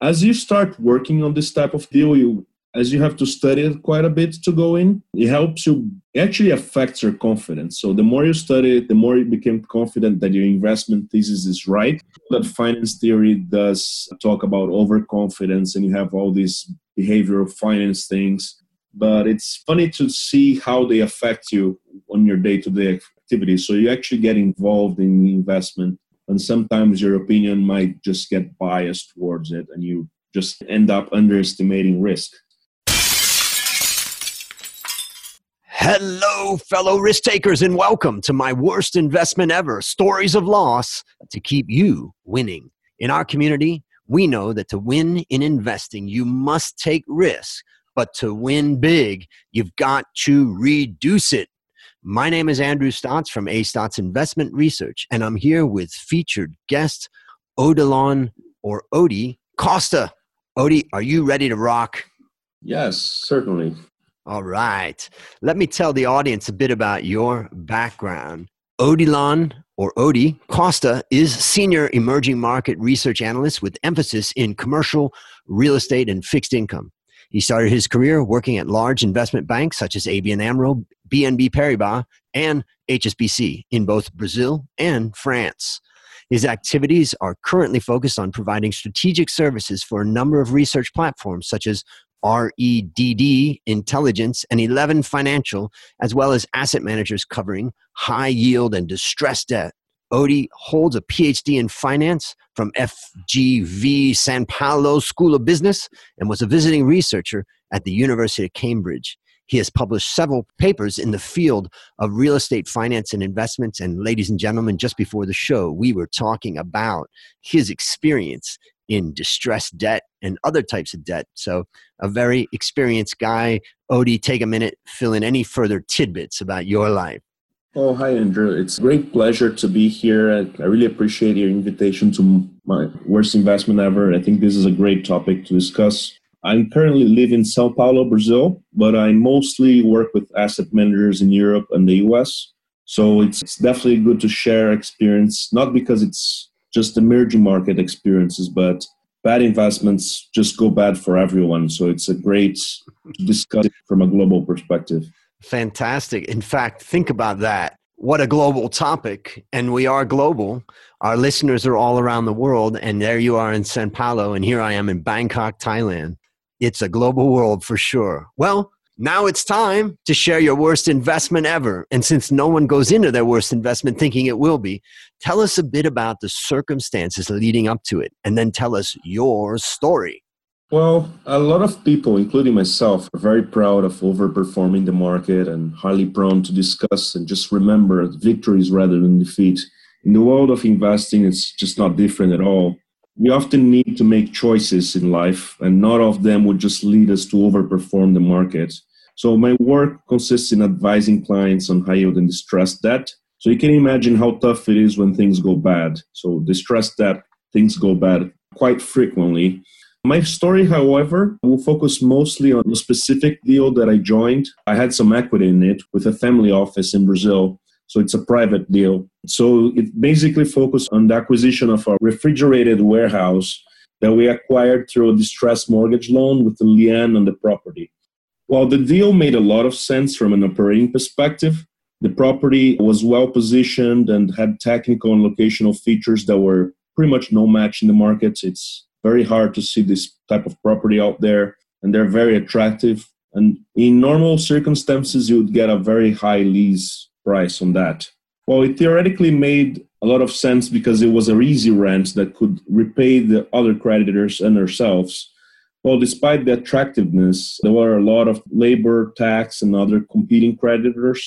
as you start working on this type of deal, you as you have to study it quite a bit to go in, it helps you actually affects your confidence. So the more you study it, the more you become confident that your investment thesis is right. That finance theory does talk about overconfidence and you have all these behavioral finance things. But it's funny to see how they affect you on your day-to-day activities. So you actually get involved in investment and sometimes your opinion might just get biased towards it and you just end up underestimating risk. Hello, fellow risk takers, and welcome to my worst investment ever stories of loss to keep you winning. In our community, we know that to win in investing, you must take risk, but to win big, you've got to reduce it. My name is Andrew Stotz from A Stotz Investment Research, and I'm here with featured guest Odilon or Odie Costa. Odie, are you ready to rock? Yes, certainly. All right. Let me tell the audience a bit about your background. Odilon or Odie Costa is senior emerging market research analyst with emphasis in commercial real estate and fixed income. He started his career working at large investment banks such as ABN AMRO, BNP Paribas, and HSBC in both Brazil and France. His activities are currently focused on providing strategic services for a number of research platforms such as REDD Intelligence and 11 Financial, as well as asset managers covering high yield and distressed debt. Odie holds a PhD in finance from FGV Sao Paulo School of Business and was a visiting researcher at the University of Cambridge. He has published several papers in the field of real estate finance and investments. And, ladies and gentlemen, just before the show, we were talking about his experience in distressed debt and other types of debt. So, a very experienced guy. Odie, take a minute, fill in any further tidbits about your life. Oh, hi, Andrew. It's a great pleasure to be here. I, really appreciate your invitation to my worst investment ever. I think this is a great topic to discuss. I currently live in Sao Paulo, Brazil, but I mostly work with asset managers in Europe and the US. So it's, it's definitely good to share experience, not because it's just emerging market experiences, but bad investments just go bad for everyone. So it's a great to discussion from a global perspective. Fantastic. In fact, think about that. What a global topic. And we are global. Our listeners are all around the world. And there you are in Sao Paulo, and here I am in Bangkok, Thailand. It's a global world for sure. Well, now it's time to share your worst investment ever. And since no one goes into their worst investment thinking it will be, tell us a bit about the circumstances leading up to it and then tell us your story. Well, a lot of people, including myself, are very proud of overperforming the market and highly prone to discuss and just remember victories rather than defeat. In the world of investing, it's just not different at all we often need to make choices in life, and not all of them would just lead us to overperform the market. So, my work consists in advising clients on high yield and distressed debt. So, you can imagine how tough it is when things go bad. So, distressed debt, things go bad quite frequently. My story, however, will focus mostly on the specific deal that I joined. I had some equity in it with a family office in Brazil so it's a private deal. So it basically focused on the acquisition of a refrigerated warehouse that we acquired through a distressed mortgage loan with the lien on the property. While the deal made a lot of sense from an operating perspective, the property was well positioned and had technical and locational features that were pretty much no match in the market. It's very hard to see this type of property out there, and they're very attractive. And in normal circumstances, you would get a very high lease price on that? Well, it theoretically made a lot of sense because it was a easy rent that could repay the other creditors and ourselves. Well, despite the attractiveness, there were a lot of labor, tax, and other competing creditors.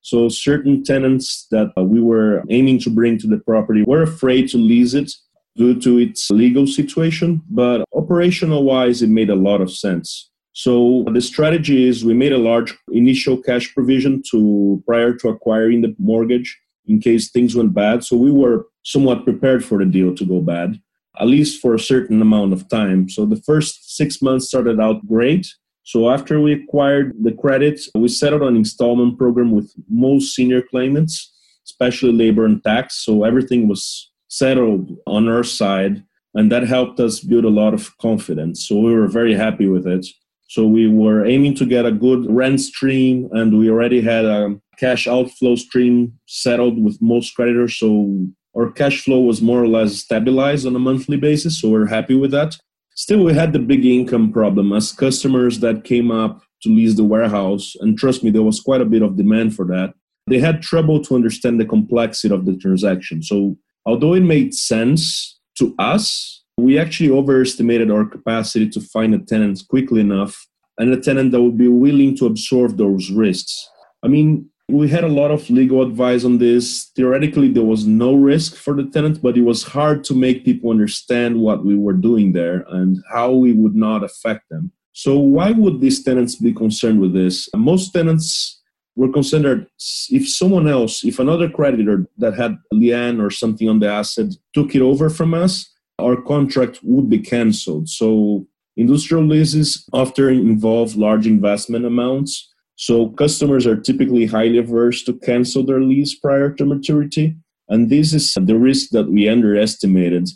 So, certain tenants that we were aiming to bring to the property were afraid to lease it due to its legal situation, but operational wise, it made a lot of sense. So the strategy is we made a large initial cash provision to prior to acquiring the mortgage in case things went bad. So we were somewhat prepared for the deal to go bad, at least for a certain amount of time. So the first six months started out great. So after we acquired the credit, we settled an installment program with most senior claimants, especially labor and tax. So everything was settled on our side and that helped us build a lot of confidence. So we were very happy with it. So we were aiming to get a good rent stream, and we already had a cash outflow stream settled with most creditors. So our cash flow was more or less stabilized on a monthly basis. So we're happy with that. Still, we had the big income problem as customers that came up to lease the warehouse, and trust me, there was quite a bit of demand for that. They had trouble to understand the complexity of the transaction. So, although it made sense to us, we actually overestimated our capacity to find a tenant quickly enough and a tenant that would be willing to absorb those risks. I mean, we had a lot of legal advice on this. Theoretically, there was no risk for the tenant, but it was hard to make people understand what we were doing there and how we would not affect them. So, why would these tenants be concerned with this? Most tenants were considered if someone else, if another creditor that had lien or something on the asset took it over from us, our contract would be canceled. So, industrial leases often involve large investment amounts so customers are typically highly averse to cancel their lease prior to maturity. And this is the risk that we underestimated.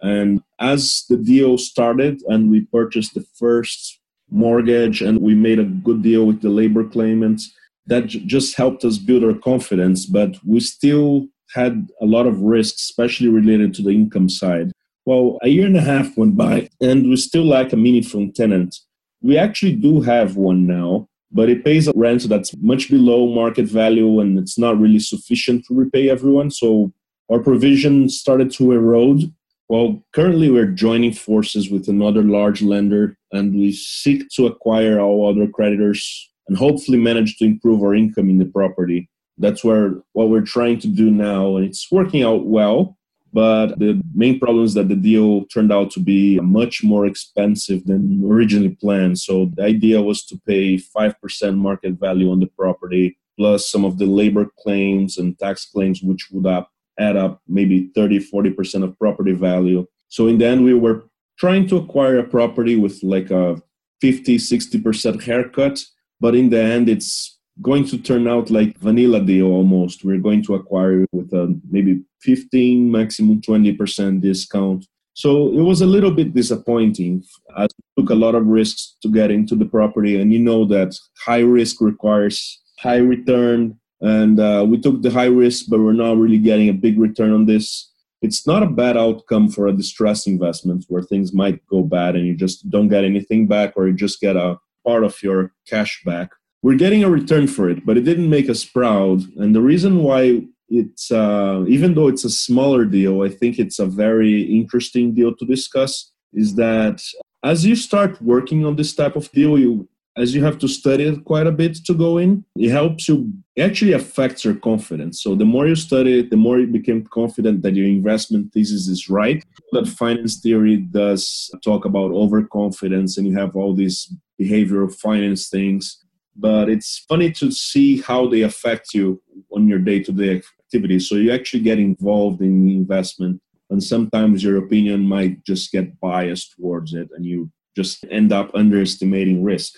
And as the deal started and we purchased the first mortgage and we made a good deal with the labor claimants, that j- just helped us build our confidence. But we still had a lot of risks, especially related to the income side. Well, a year and a half went by and we still lack a meaningful tenant. We actually do have one now, but it pays a rent that's much below market value and it's not really sufficient to repay everyone. So our provision started to erode. Well, currently we're joining forces with another large lender and we seek to acquire all other creditors and hopefully manage to improve our income in the property. That's where what we're trying to do now, and it's working out well. But the main problem is that the deal turned out to be much more expensive than originally planned. So the idea was to pay 5% market value on the property, plus some of the labor claims and tax claims, which would up, add up maybe 30, 40% of property value. So in the end, we were trying to acquire a property with like a 50, 60% haircut. But in the end, it's going to turn out like vanilla deal almost. We're going to acquire with a maybe 15, maximum 20% discount. So it was a little bit disappointing. I took a lot of risks to get into the property, and you know that high risk requires high return. And uh, we took the high risk, but we're not really getting a big return on this. It's not a bad outcome for a distressed investment where things might go bad and you just don't get anything back or you just get a part of your cash back we're getting a return for it, but it didn't make us proud. And the reason why it's, uh, even though it's a smaller deal, I think it's a very interesting deal to discuss. Is that as you start working on this type of deal, you as you have to study it quite a bit to go in, it helps you actually affects your confidence. So the more you study it, the more you become confident that your investment thesis is right. That finance theory does talk about overconfidence and you have all these behavioral finance things but it's funny to see how they affect you on your day-to-day activities so you actually get involved in investment and sometimes your opinion might just get biased towards it and you just end up underestimating risk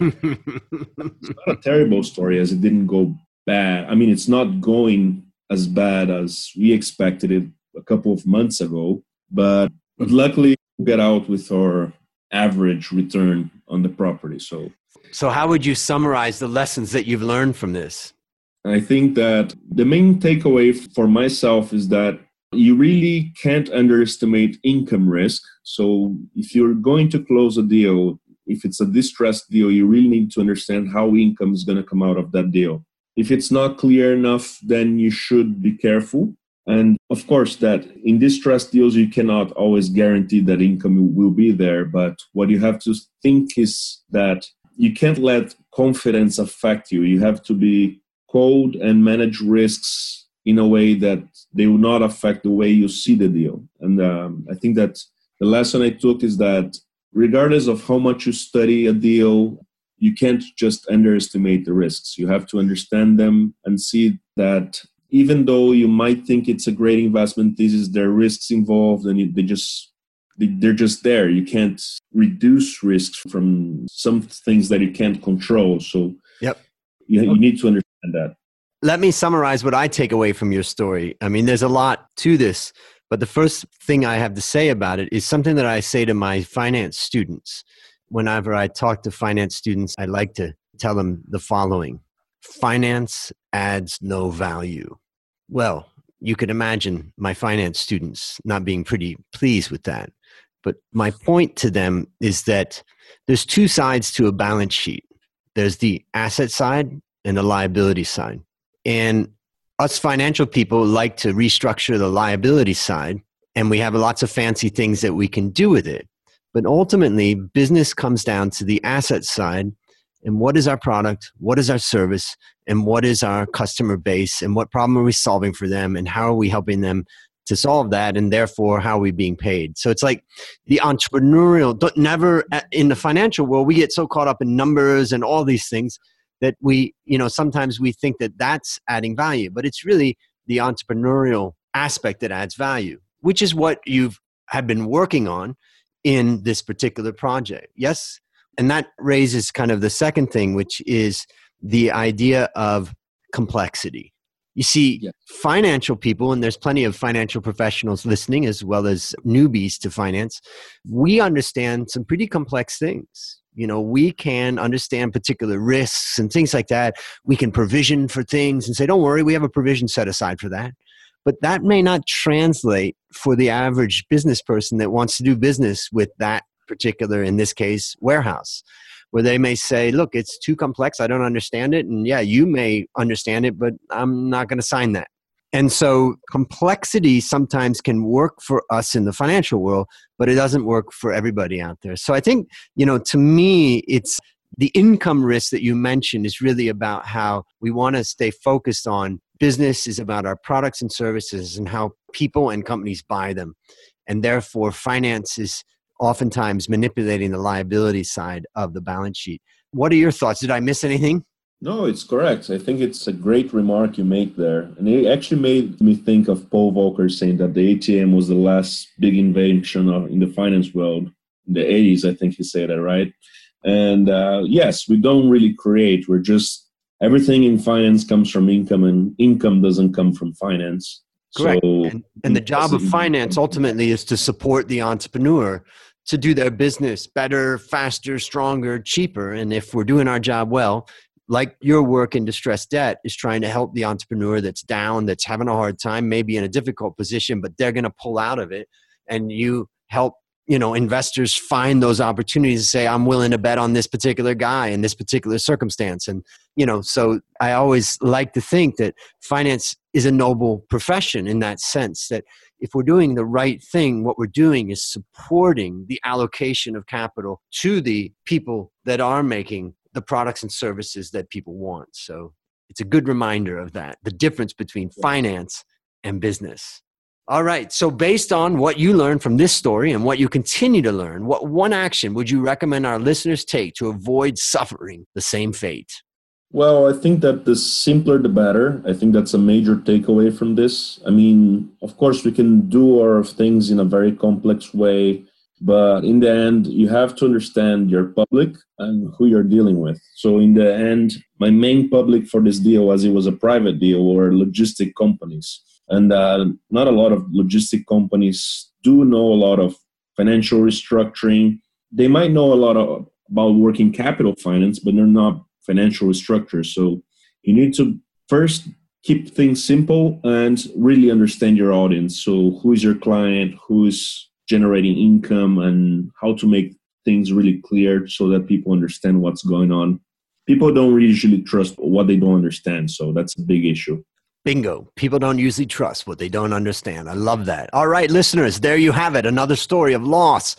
it's not a terrible story as it didn't go bad i mean it's not going as bad as we expected it a couple of months ago but, but luckily we get out with our average return on the property so so, how would you summarize the lessons that you've learned from this? I think that the main takeaway for myself is that you really can't underestimate income risk. So, if you're going to close a deal, if it's a distressed deal, you really need to understand how income is going to come out of that deal. If it's not clear enough, then you should be careful. And of course, that in distressed deals, you cannot always guarantee that income will be there. But what you have to think is that you can't let confidence affect you. You have to be cold and manage risks in a way that they will not affect the way you see the deal. And um, I think that the lesson I took is that regardless of how much you study a deal, you can't just underestimate the risks. You have to understand them and see that even though you might think it's a great investment thesis, there are risks involved and they just they're just there. You can't reduce risks from some things that you can't control. So, yep, you, you need to understand that. Let me summarize what I take away from your story. I mean, there's a lot to this, But the first thing I have to say about it is something that I say to my finance students. Whenever I talk to finance students, I like to tell them the following Finance adds no value. Well, you could imagine my finance students not being pretty pleased with that. But my point to them is that there's two sides to a balance sheet there's the asset side and the liability side. And us financial people like to restructure the liability side, and we have lots of fancy things that we can do with it. But ultimately, business comes down to the asset side and what is our product, what is our service, and what is our customer base, and what problem are we solving for them, and how are we helping them to solve that and therefore how are we being paid so it's like the entrepreneurial never uh, in the financial world we get so caught up in numbers and all these things that we you know sometimes we think that that's adding value but it's really the entrepreneurial aspect that adds value which is what you've have been working on in this particular project yes and that raises kind of the second thing which is the idea of complexity you see, yeah. financial people, and there's plenty of financial professionals listening as well as newbies to finance, we understand some pretty complex things. You know, we can understand particular risks and things like that. We can provision for things and say, don't worry, we have a provision set aside for that. But that may not translate for the average business person that wants to do business with that particular, in this case, warehouse where they may say, look, it's too complex. I don't understand it. And yeah, you may understand it, but I'm not going to sign that. And so complexity sometimes can work for us in the financial world, but it doesn't work for everybody out there. So I think, you know, to me, it's the income risk that you mentioned is really about how we want to stay focused on business is about our products and services and how people and companies buy them. And therefore, finance is oftentimes manipulating the liability side of the balance sheet. What are your thoughts? Did I miss anything? No, it's correct. I think it's a great remark you make there. And it actually made me think of Paul Volcker saying that the ATM was the last big invention in the finance world. In the 80s, I think he said that, right? And uh, yes, we don't really create. We're just, everything in finance comes from income, and income doesn't come from finance. Correct. So, and, and the job of finance ultimately is to support the entrepreneur to do their business better, faster, stronger, cheaper. And if we're doing our job well, like your work in distressed debt is trying to help the entrepreneur that's down, that's having a hard time, maybe in a difficult position, but they're going to pull out of it. And you help you know investors find those opportunities to say i'm willing to bet on this particular guy in this particular circumstance and you know so i always like to think that finance is a noble profession in that sense that if we're doing the right thing what we're doing is supporting the allocation of capital to the people that are making the products and services that people want so it's a good reminder of that the difference between finance and business all right. So, based on what you learned from this story and what you continue to learn, what one action would you recommend our listeners take to avoid suffering the same fate? Well, I think that the simpler the better. I think that's a major takeaway from this. I mean, of course, we can do our things in a very complex way, but in the end, you have to understand your public and who you're dealing with. So, in the end, my main public for this deal, as it was a private deal, were logistic companies. And uh, not a lot of logistic companies do know a lot of financial restructuring. They might know a lot of, about working capital finance but they're not financial restructurers. So you need to first keep things simple and really understand your audience. So who is your client? Who is generating income and how to make things really clear so that people understand what's going on people don't usually trust what they don't understand so that's a big issue Bingo. People don't usually trust what they don't understand. I love that. All right, listeners, there you have it. Another story of loss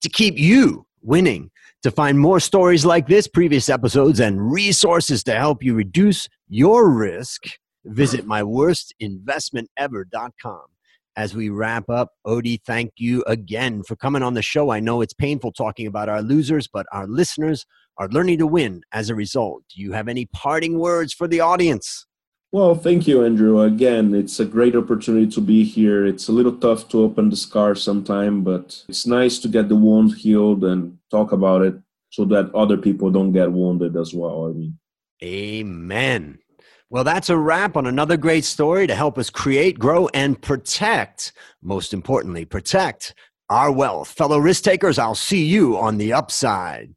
to keep you winning. To find more stories like this, previous episodes, and resources to help you reduce your risk, visit myworstinvestmentever.com. As we wrap up, Odie, thank you again for coming on the show. I know it's painful talking about our losers, but our listeners are learning to win as a result. Do you have any parting words for the audience? Well, thank you, Andrew. Again, it's a great opportunity to be here. It's a little tough to open the scar sometime, but it's nice to get the wound healed and talk about it so that other people don't get wounded as well. I mean, amen. Well, that's a wrap on another great story to help us create, grow, and protect, most importantly, protect our wealth. Fellow risk takers, I'll see you on the upside.